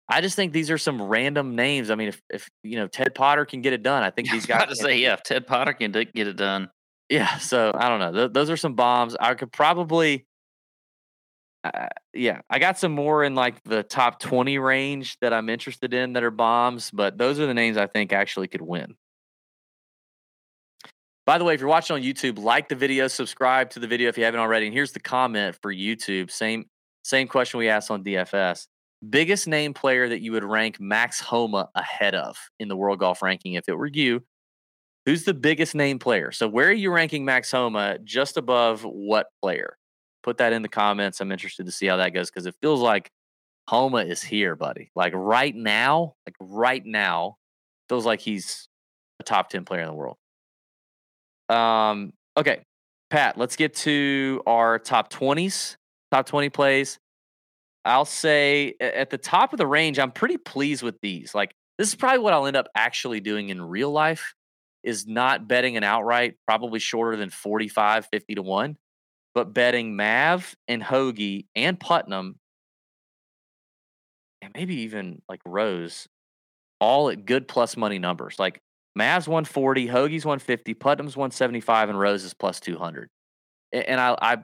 I just think these are some random names. I mean, if, if you know Ted Potter can get it done, I think these guys about to say, yeah, if Ted Potter can d- get it done. Yeah, so I don't know. Th- those are some bombs. I could probably, uh, yeah, I got some more in like the top 20 range that I'm interested in that are bombs, but those are the names I think actually could win. By the way, if you're watching on YouTube, like the video, subscribe to the video if you haven't already. And here's the comment for YouTube. Same same question we asked on DFS. Biggest name player that you would rank Max Homa ahead of in the world golf ranking if it were you. Who's the biggest name player? So where are you ranking Max Homa? Just above what player? Put that in the comments. I'm interested to see how that goes because it feels like Homa is here, buddy. Like right now, like right now, feels like he's a top 10 player in the world. Um, okay, Pat, let's get to our top 20s, top 20 plays. I'll say at the top of the range, I'm pretty pleased with these. Like, this is probably what I'll end up actually doing in real life is not betting an outright, probably shorter than 45, 50 to 1, but betting Mav and Hoagie and Putnam, and maybe even like Rose, all at good plus money numbers. Like Mav's 140, Hoagie's 150, Putnam's 175, and Rose is plus 200. And I, I,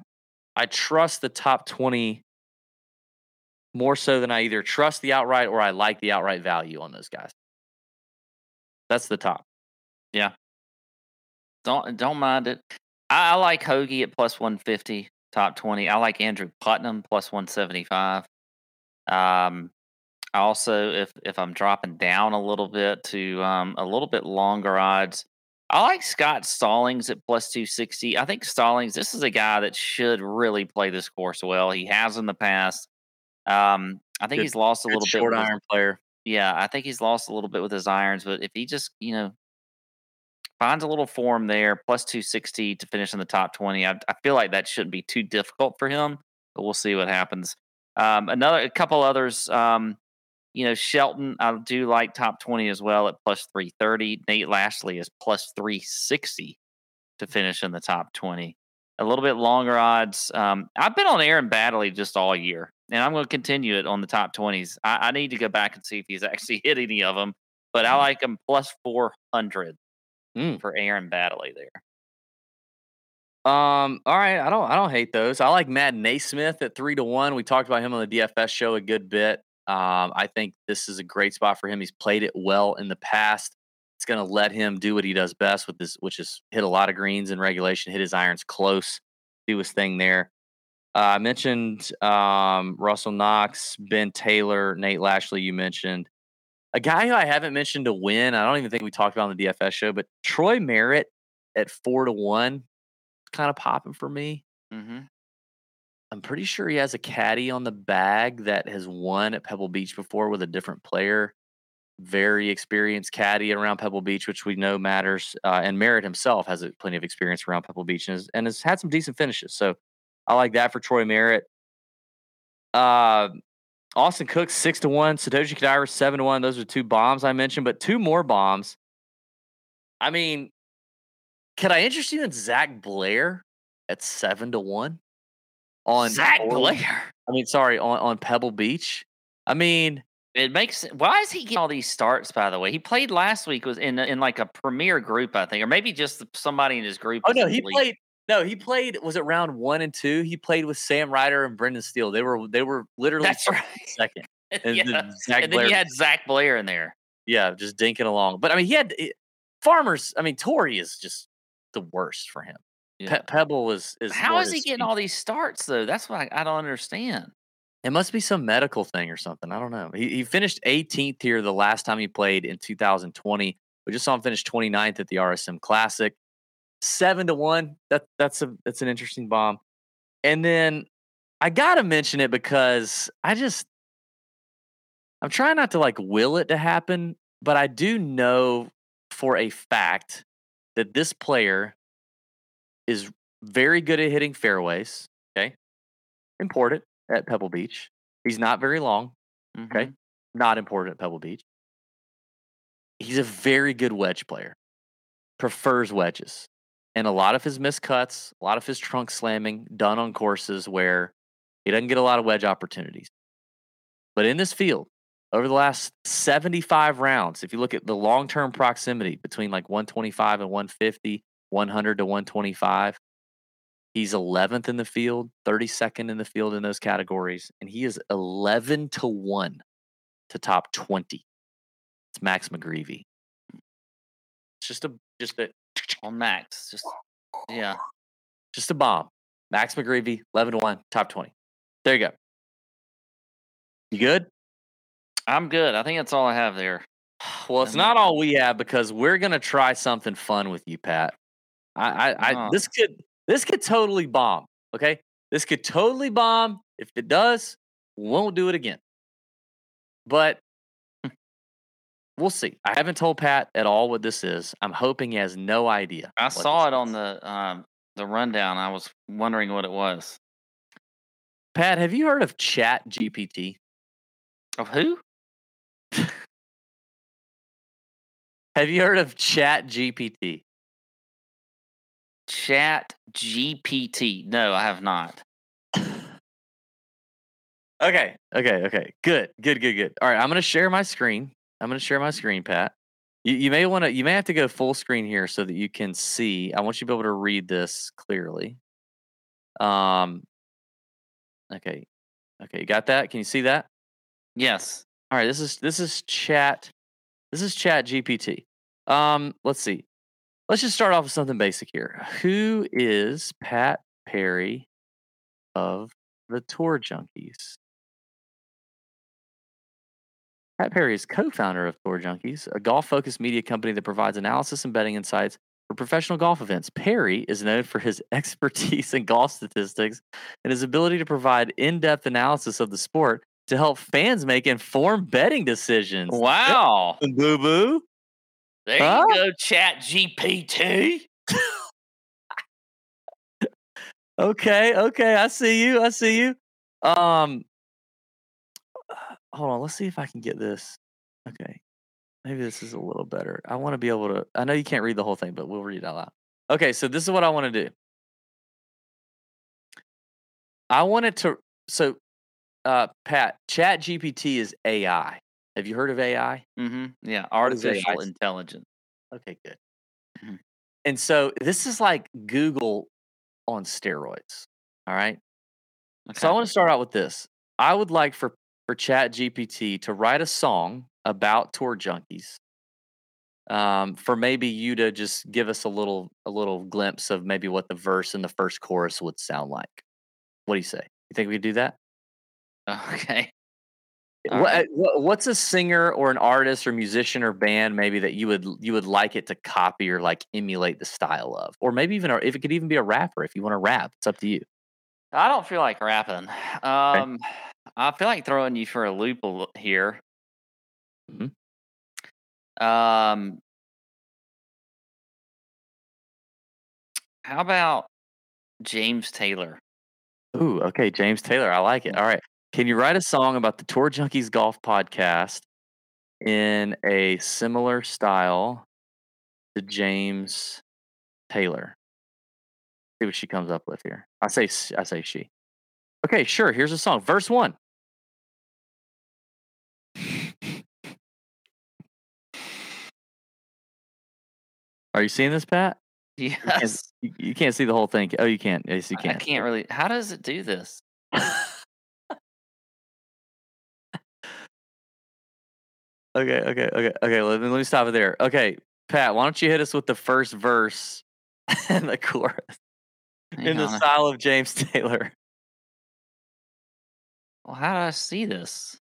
I trust the top 20 more so than I either trust the outright or I like the outright value on those guys. That's the top. Yeah. Don't don't mind it. I, I like Hoagie at plus one fifty, top twenty. I like Andrew Putnam plus one seventy five. Um, also if if I'm dropping down a little bit to um a little bit longer odds, I like Scott Stallings at plus two sixty. I think Stallings, this is a guy that should really play this course well. He has in the past. Um, I think Good- he's lost a little bit. short his- iron player. yeah, I think he's lost a little bit with his irons, but if he just, you know, finds a little form there, plus 260 to finish in the top 20, I, I feel like that shouldn't be too difficult for him, but we'll see what happens. Um, another, a couple others, um, you know, Shelton, I do like top 20 as well at plus 330. Nate Lashley is plus 360 to finish in the top 20. A little bit longer odds. Um, I've been on Aaron Baddeley just all year, and I'm going to continue it on the top 20s. I, I need to go back and see if he's actually hit any of them, but I like him plus 400 Mm. for Aaron Baddeley there. Um, all right. I don't I don't hate those. I like Matt NeSmith at three to one. We talked about him on the DFS show a good bit. Um, I think this is a great spot for him. He's played it well in the past. It's gonna let him do what he does best with this, which is hit a lot of greens in regulation, hit his irons close, do his thing there. Uh, I mentioned um, Russell Knox, Ben Taylor, Nate Lashley. You mentioned a guy who I haven't mentioned to win. I don't even think we talked about on the DFS show, but Troy Merritt at four to one kind of popping for me. Mm-hmm. I'm pretty sure he has a caddy on the bag that has won at Pebble Beach before with a different player. Very experienced caddy around Pebble Beach, which we know matters. Uh, and Merritt himself has plenty of experience around Pebble Beach and has, and has had some decent finishes. So I like that for Troy Merritt. Uh, Austin Cook six to one, Satoshi Kodaira seven to one. Those are two bombs I mentioned, but two more bombs. I mean, can I interest you in Zach Blair at seven to one? On Zach Blair. I mean, sorry, on, on Pebble Beach. I mean, It makes why is he getting all these starts? By the way, he played last week was in in like a premier group, I think, or maybe just somebody in his group. oh no, he league. played. No, he played. Was it round one and two? He played with Sam Ryder and Brendan Steele. They were they were literally That's right. second. And yeah. then Zach and then you had Zach Blair in there. yeah, just dinking along. But I mean, he had it, Farmers. I mean, Torrey is just the worst for him. Yeah. Pe- Pebble is is How is he getting speed. all these starts though? That's what I, I don't understand. It must be some medical thing or something. I don't know. He, he finished 18th here the last time he played in 2020. We just saw him finish 29th at the RSM Classic. Seven to one. That that's a that's an interesting bomb. And then I gotta mention it because I just I'm trying not to like will it to happen, but I do know for a fact that this player is very good at hitting fairways. Okay. Important at Pebble Beach. He's not very long. Okay. Mhm. Not important at Pebble Beach. He's a very good wedge player. Prefers wedges. And a lot of his missed cuts, a lot of his trunk slamming done on courses where he doesn't get a lot of wedge opportunities. But in this field, over the last 75 rounds, if you look at the long term proximity between like 125 and 150, 100 to 125, he's 11th in the field, 32nd in the field in those categories, and he is 11 to 1 to top 20. It's Max McGreevy. It's just a just a On Max. Just yeah. just a bomb. Max McGreevy, 11 to 1, top 20. There you go. You good? I'm good. I think that's all I have there. Well, it's not all we have because we're gonna try something fun with you, Pat. I, I, I Ah. this could this could totally bomb. Okay, this could totally bomb. If it does, won't do it again. But we'll see. I haven't told Pat at all what this is. I'm hoping he has no idea. I saw it on the um the rundown. I was wondering what it was. Pat, have you heard of Chat GPT? Of who? Have you heard of Chat GPT? Chat GPT. No, I have not. Okay, okay, okay. Good, good, good, good. All right, I'm gonna share my screen. I'm gonna share my screen, Pat. You, you may want to. You may have to go full screen here so that you can see. I want you to be able to read this clearly. Um. Okay. Okay, you got that? Can you see that? Yes. All right. This is this is chat. This is Chat GPT. Um. Let's see. Let's just start off with something basic here. Who is Pat Perry of the Tour Junkies? Pat Perry is co founder of Tour Junkies, a golf focused media company that provides analysis and betting insights for professional golf events. Perry is known for his expertise in golf statistics and his ability to provide in depth analysis of the sport to help fans make informed betting decisions. Wow. Boo boo. There Huh? you go, Chat GPT. Okay, okay, I see you. I see you. Um hold on, let's see if I can get this. Okay. Maybe this is a little better. I want to be able to I know you can't read the whole thing, but we'll read it out loud. Okay, so this is what I want to do. I wanted to so uh Pat, Chat GPT is AI. Have you heard of AI? Mm-hmm. Yeah. Artificial AI? intelligence. Okay, good. Mhm. And so this is like Google on steroids. All right. Okay. So I want to start out with this. I would like for for Chat GPT to write a song about tour junkies. Um, for maybe you to just give us a little a little glimpse of maybe what the verse and the first chorus would sound like. What do you say? You think we could do that? Okay. What, right. what's a singer or an artist or musician or band maybe that you would you would like it to copy or like emulate the style of, or maybe even if it could even be a rapper if you want to rap, it's up to you. I don't feel like rapping. Um, I feel like throwing you for a loop here. Mhm. Um, how about James Taylor? Ooh, okay, James Taylor. I like it. All right. Can you write a song about the Tour Junkies Golf podcast in a similar style to James Taylor? See what she comes up with here. I say I say she. Okay, sure. Here's a song. Verse one. Are you seeing this, Pat? You can't, Yes. you, can't see the whole thing. Oh, you can't. Yes, you can't. I can. can't really. How does it do this? Okay, okay, okay, okay. Let me, let me stop it there. Okay, Pat, why don't you hit us with the first verse and the chorus Hang in the on. style of James Taylor? Well, how do I see this?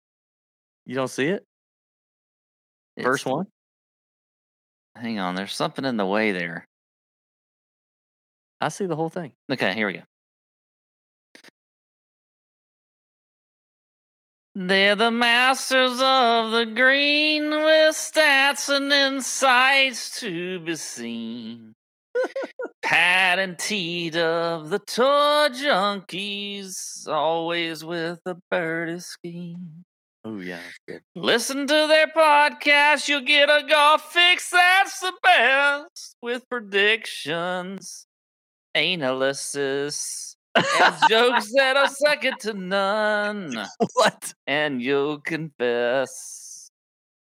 You don't see it? Verse It's- one. Hang on, there's something in the way there. I see the whole thing. Okay, here we go. They're the masters of the green with stats and insights to be seen. Pat and Dub, the tour junkies, always with a birdie scheme. Oh yeah, good. Listen to their podcast, you'll get a golf fix that's the best with predictions, analysis, and jokes that are second to none. what? And you'll confess.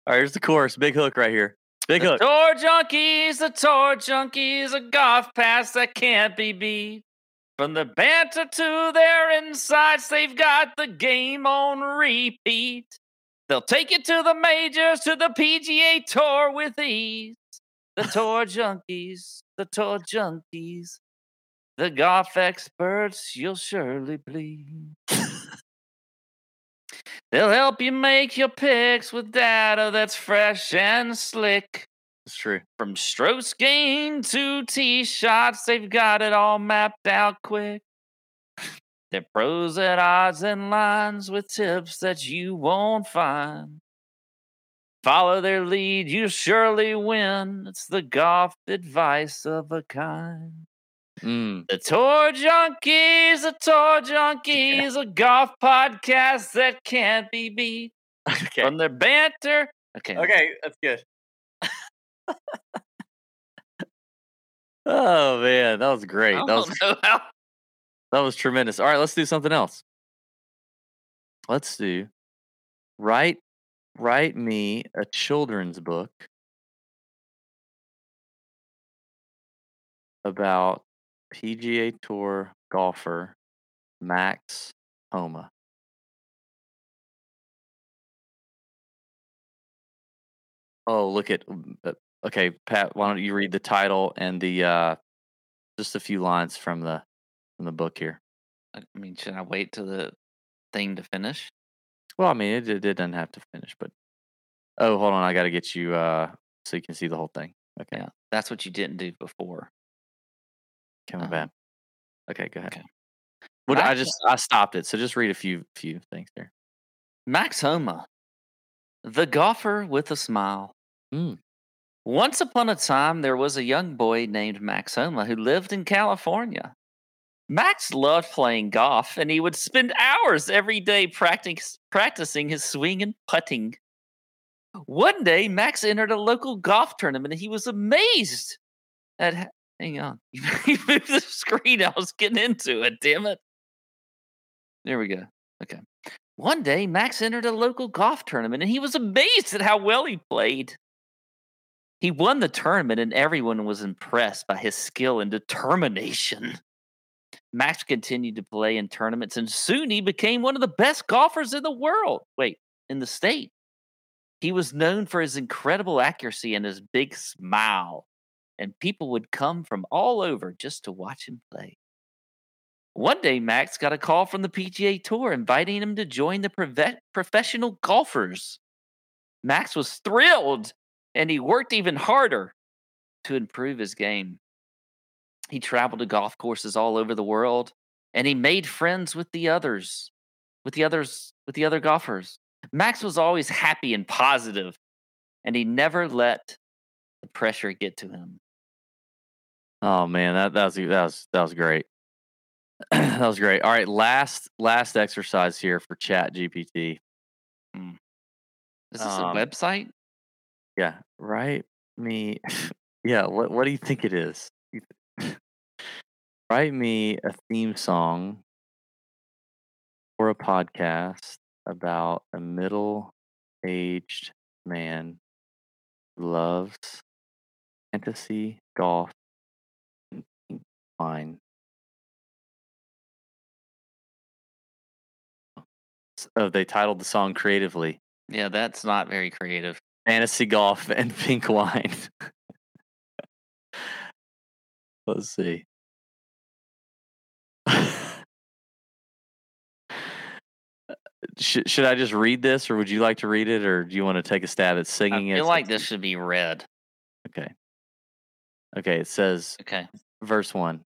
All right, here's the chorus. Big hook right here. Big The hook. tour junkies, the tour junkies, a golf pass that can't be beat. From the banter to their insights, they've got the game on repeat. They'll take you to the majors, to the PGA Tour with ease. The tour junkies, the tour junkies, the golf experts you'll surely please. They'll help you make your picks with data that's fresh and slick. It's true. From strokes gained to tee shots, they've got it all mapped out quick. They're pros at odds and lines with tips that you won't find. Follow their lead, you surely win. It's the golf advice of a kind. Mm. The Tour Junkies, the Tour Junkies, a golf podcast that can't be beat. Okay. From their banter. Okay. Okay, that's good. oh man, that was great. That was how. that was tremendous. All right, let's do something else. Let's do write write me a children's book about PGA Tour golfer Max Homa. Oh, look at uh, okay, Pat. Why don't you read the title and the uh, just a few lines from the from the book here? I mean, should I wait till the thing to finish? Well, I mean, it, it doesn't have to finish, but oh, hold on, I got to get you uh so you can see the whole thing. Okay, Yeah. That's what you didn't do before. Coming um, back. Okay, go ahead. okay. What I just I stopped it, so just read a few few things there. Max Homa, the golfer with a smile. Mm. Once upon a time, there was a young boy named Max Homa who lived in California. Max loved playing golf, and he would spend hours every day practice, practicing his swing and putting. One day, Max entered a local golf tournament, and he was amazed at. Hang on, you moved the screen. I was getting into it. Damn it! There we go. Okay. One day, Max entered a local golf tournament, and he was amazed at how well he played. He won the tournament, and everyone was impressed by his skill and determination. Max continued to play in tournaments, and soon he became one of the best golfers in the world. Wait, in the state. He was known for his incredible accuracy and his big smile, and people would come from all over just to watch him play. One day, Max got a call from the PGA Tour inviting him to join the professional golfers. Max was thrilled and he worked even harder to improve his game. He traveled to golf courses all over the world and he made friends with the others, with the others, with the other golfers. Max was always happy and positive, and he never let the pressure get to him. Oh man, that that was that was that was great. that was great. All right, last last exercise here for Chat GPT. Is this Um, a website? Yeah, write me. yeah, what what do you think it is? Write me a theme song for a podcast about a middle-aged man who loves fantasy golf pink Oh, uh, they titled the song creatively Yeah, that's not very creative. fantasy golf and pink wine. Let's see. Uh, should, should I just read this, or would you like to read it, or do you want to take a stab at I singing it? feel like this should be read. Okay. Okay. It says Okay. verse one.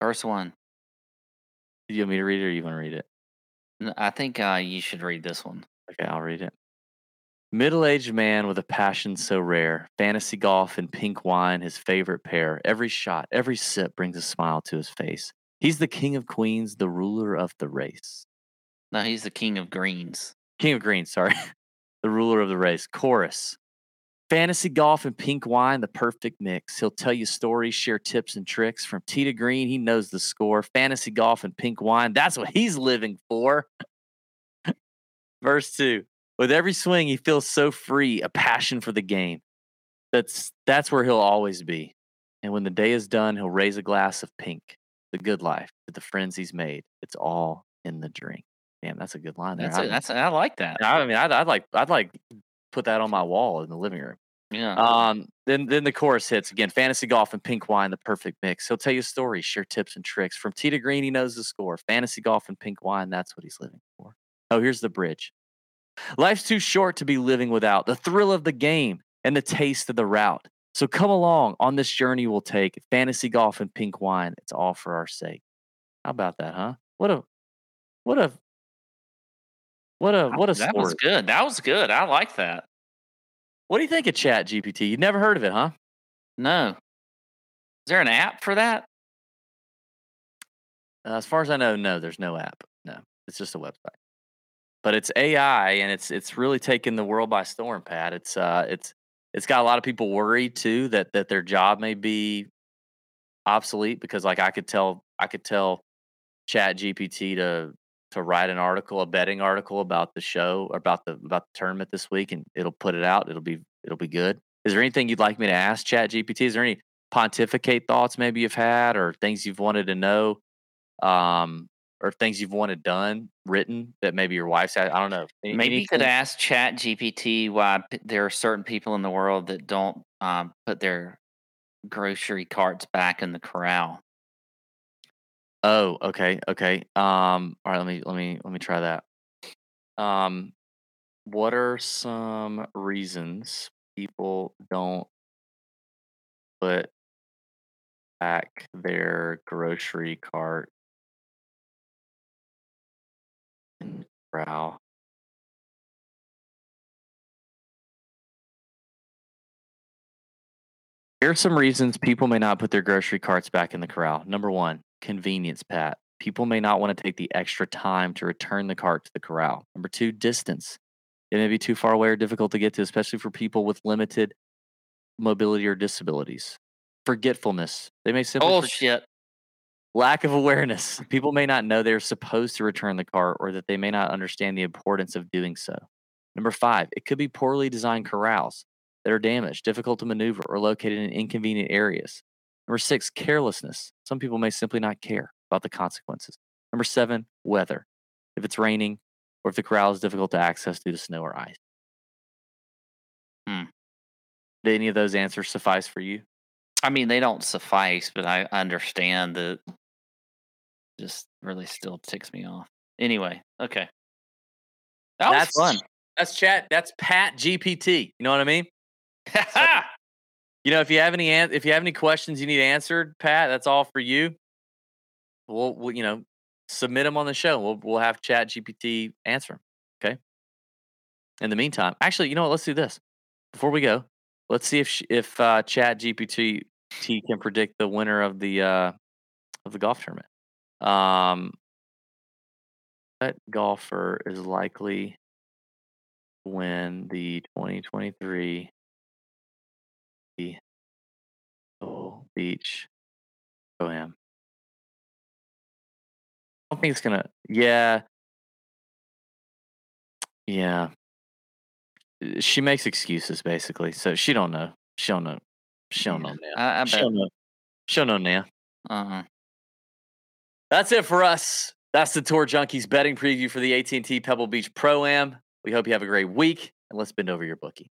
First one. Do you want me to read it or you want to read it? I think uh, you should read this one. Okay, I'll read it. Middle aged man with a passion so rare. Fantasy golf and pink wine, his favorite pair. Every shot, every sip brings a smile to his face. He's the king of queens, the ruler of the race. No, he's the king of greens. King of greens, sorry. the ruler of the race. Chorus. Fantasy golf and pink wine, the perfect mix. He'll tell you stories, share tips and tricks. From tee to green, he knows the score. Fantasy golf and pink wine, that's what he's living for. Verse two. With every swing, he feels so free, a passion for the game. That's that's where he'll always be. And when the day is done, he'll raise a glass of pink, the good life, to the friends he's made. It's all in the drink. Damn, that's a good line there. That's I, it. That's I like that. I mean, I'd, I'd like I'd like put that on my wall in the living room. Yeah. Um, then then the chorus hits again. Fantasy golf and pink wine, the perfect mix. He'll tell you stories, share tips and tricks. From tee to green, he knows the score. Fantasy golf and pink wine, that's what he's living for. Oh, here's the bridge. Life's too short to be living without the thrill of the game and the taste of the route. So come along on this journey we'll take. Fantasy golf and pink wine. It's all for our sake. How about that, huh? What a what a what a what a that story. was good. That was good. I like that. What do you think of Chat GPT? You've never heard of it, huh? No. Is there an app for that? Uh, as far as I know, no, there's no app. No, it's just a website. But it's AI, and it's it's really taken the world by storm, Pat. It's uh, it's it's got a lot of people worried too that that their job may be obsolete because, like, I could tell I could tell Chat GPT to to write an article, a betting article about the show about the about the tournament this week, and it'll put it out. It'll be it'll be good. Is there anything you'd like me to ask Chat GPT? Is there any pontificate thoughts maybe you've had, or things you've wanted to know, um, or things you've wanted done, written that maybe your wife's had? I don't know. Any- Maybe you could ask Chat GPT why p- there are certain people in the world that don't um, put their grocery carts back in the corral. Oh, okay, okay. Um, all right. Let me let me let me try that. Um, what are some reasons people don't put back their grocery cart in the corral? Here are some reasons people may not put their grocery carts back in the corral. Number one, convenience, Pat. People may not want to take the extra time to return the cart to the corral. Number two, distance. It may be too far away or difficult to get to, especially for people with limited mobility or disabilities. Forgetfulness. They may simply Oh shit! lack of awareness. People may not know they're supposed to return the cart or that they may not understand the importance of doing so. Number five, it could be poorly designed corrals that are damaged, difficult to maneuver, or located in inconvenient areas. Number six, carelessness. Some people may simply not care about the consequences. Number seven, weather. If it's raining or if the corral is difficult to access due to snow or ice. Hmm. Did any of those answers suffice for you? I mean, they don't suffice, but I understand that. Just really still ticks me off. Anyway, okay. That was That's fun. That's chat. That's Pat GPT. You know what I mean? You know, if you have any an- if you have any questions you need answered, Pat, that's all for you. We'll, we'll you know submit them on the show. We'll we'll have Chat GPT answer them. Okay. In the meantime, actually, you know what? Let's do this before we go. Let's see if if uh, Chat GPT can predict the winner of the uh, of the golf tournament. Um, what golfer is likely to win the 2023 Beach Pro Am. I don't think it's gonna. Yeah, yeah. Uh, She makes excuses basically, so she don't know. She don't know. She don't Yeah, know now. I, I She bet. don't know. She don't know now. Uh-uh. That's it for us. That's the Tour Junkies betting preview for the AT&T Pebble Beach Pro Am. We hope you have a great week, and let's bend over your bookie.